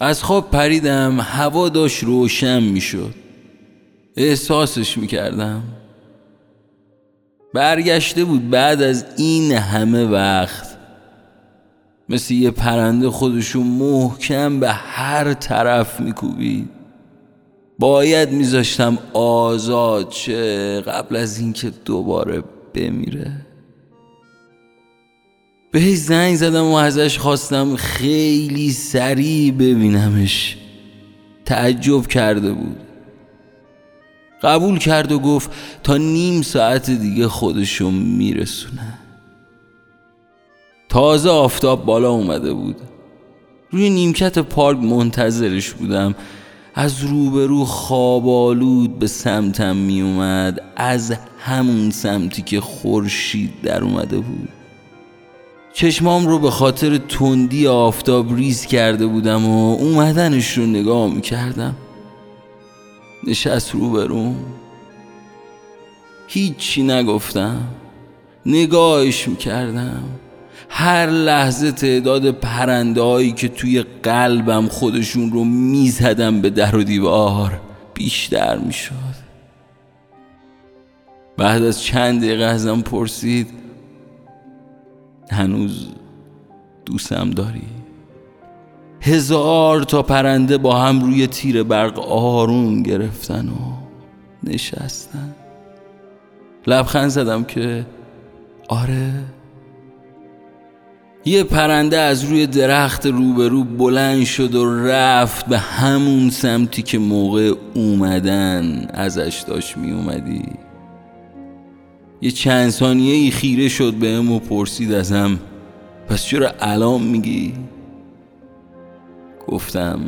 از خواب پریدم هوا داشت روشن می‌شد. احساسش می‌کردم. برگشته بود بعد از این همه وقت. مثل یه پرنده خودشو محکم به هر طرف میکوبید. باید میذاشتم آزاد چه قبل از اینکه دوباره بمیره. بهش زنگ زدم و ازش خواستم خیلی سریع ببینمش. تعجب کرده بود. قبول کرد و گفت تا نیم ساعت دیگه خودشو میرسونه. تازه آفتاب بالا اومده بود. روی نیمکت پارک منتظرش بودم. از روبرو خوابالود به سمتم می اومد از همون سمتی که خورشید در اومده بود. چشمام رو به خاطر تندی آفتاب ریز کرده بودم و اومدنش رو نگاه می کردم نشست روبروم هیچی نگفتم. نگاهش می‌کردم. هر لحظه تعداد پرنده هایی که توی قلبم خودشون رو می‌زدم به در و دیوار بیشتر می‌شد. بعد از چند دقیقه ازم پرسید هنوز دوستم داری؟ هزار تا پرنده با هم روی تیر برق آروم گرفتن و نشستن. لبخند زدم که آره. یه پرنده از روی درخت روبرو بلند شد و رفت به همون سمتی که موقع اومدن ازش داشت می اومدی یه چند ثانیه ای خیره شد به و پرسید ازم پس چرا الان میگی؟ گفتم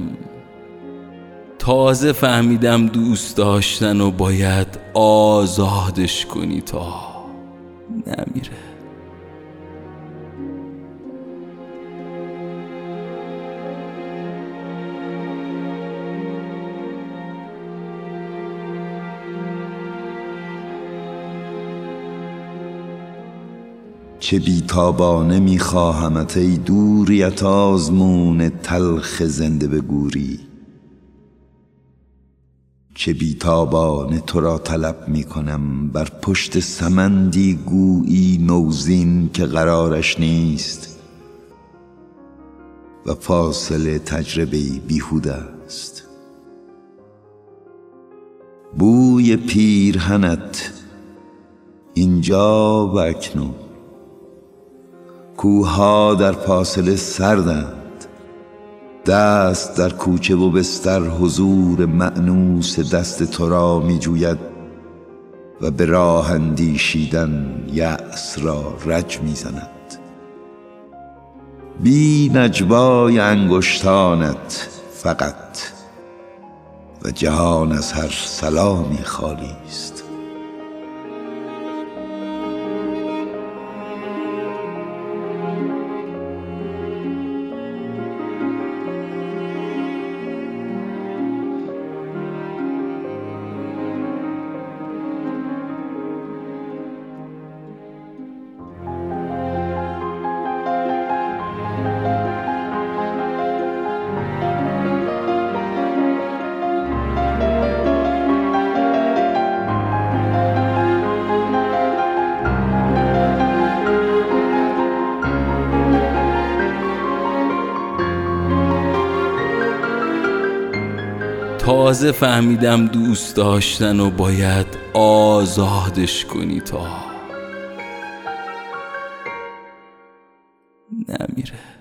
تازه فهمیدم دوست داشتن و باید آزادش کنی تا نمیره چه بیتابانه میخواهمت ای دوریت آزمون تلخ زنده به گوری چه بیتابانه تو را طلب می‌کنم بر پشت سمندی گویی نوزین که قرارش نیست. و فاصله تجربه بیهوده است. بوی پیرهنت اینجا و اکنون. کوها در فاصله سردند. دست در کوچه و بستر حضور معنوس دست تو را می جوید و به راه اندیشیدن یأس را رج می زند بی نجوای انگشتانت فقط و جهان از هر سلامی خالی است. تازه فهمیدم دوست داشتن و باید آزادش کنی تا. نمیره.